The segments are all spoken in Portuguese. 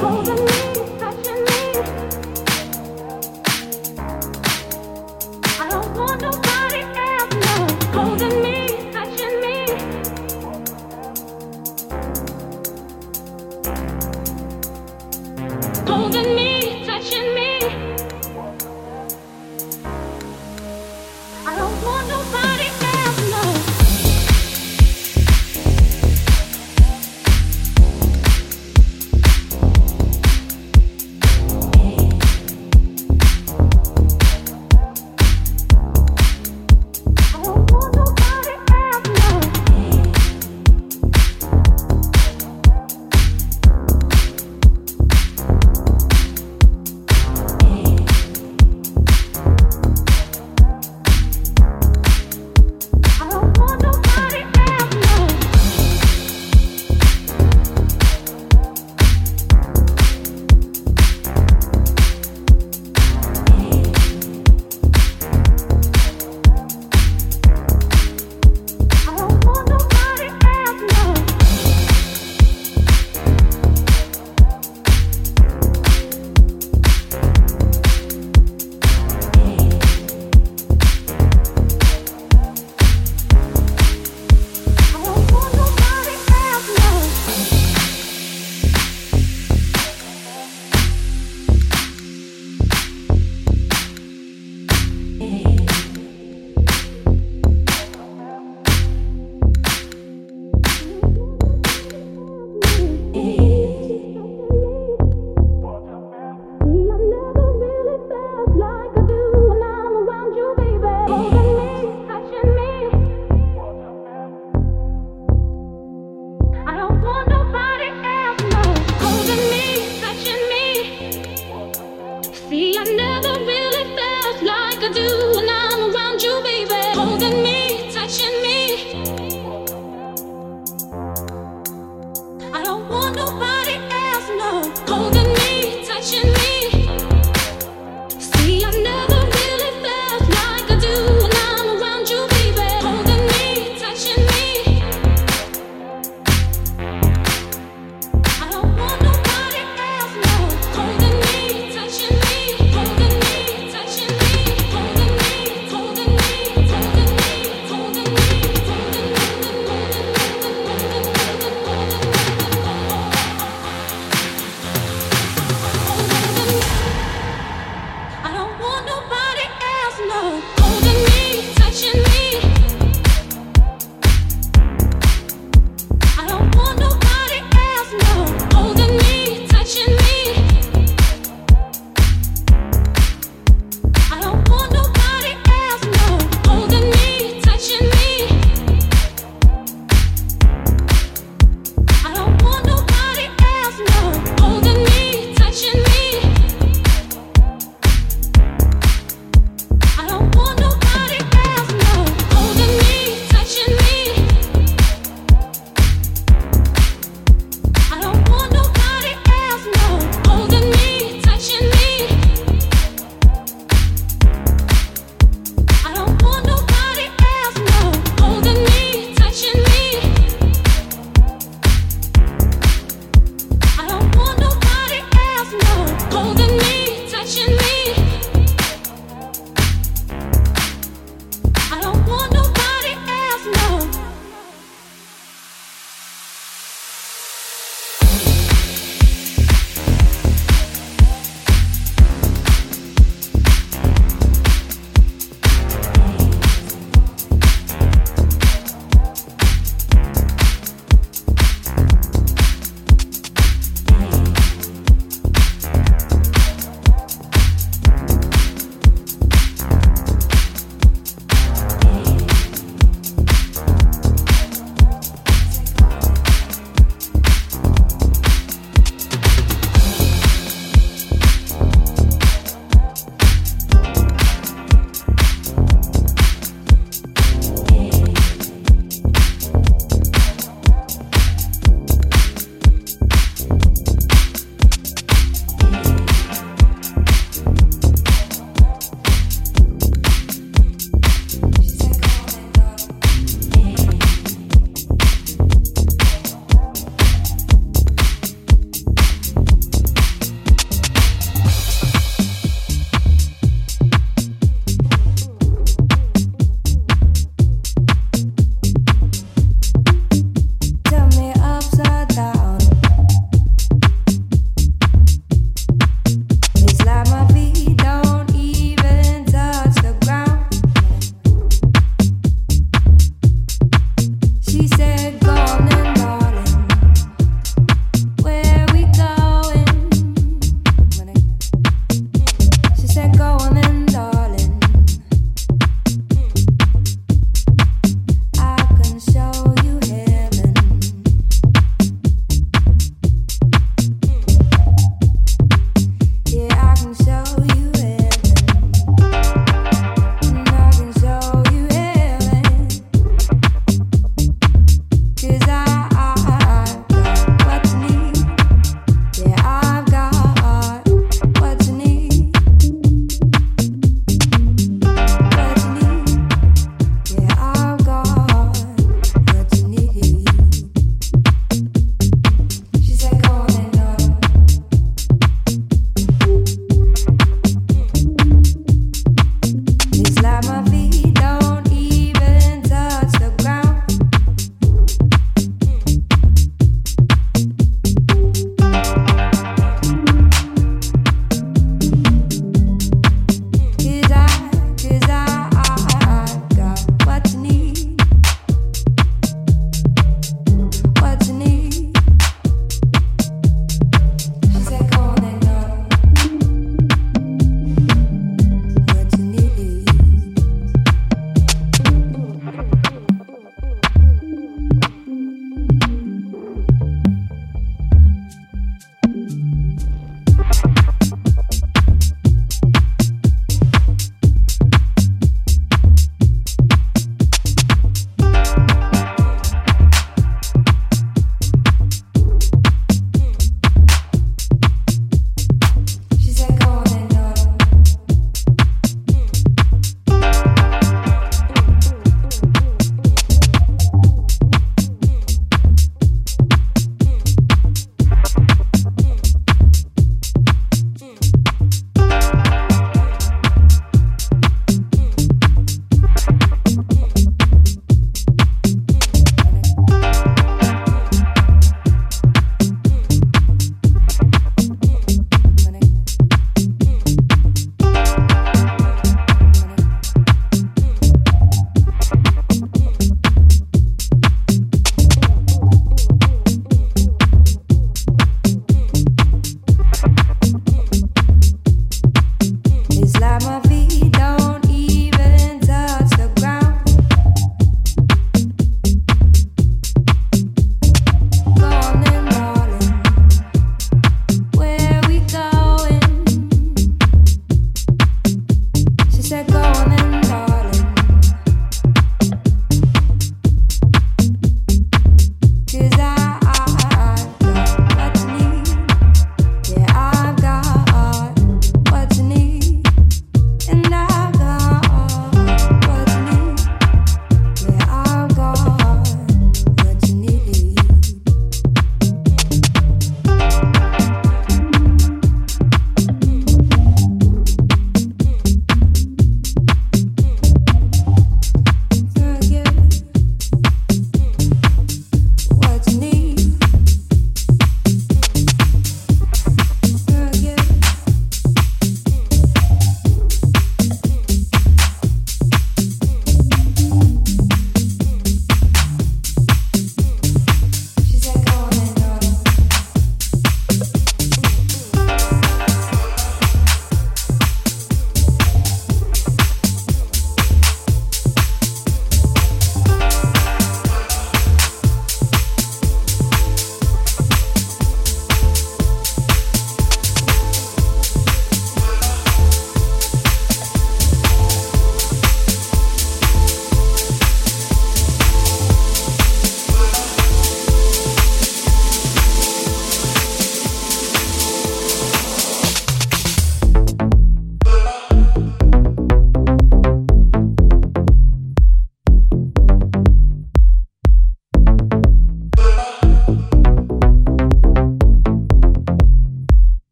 holding me.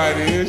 You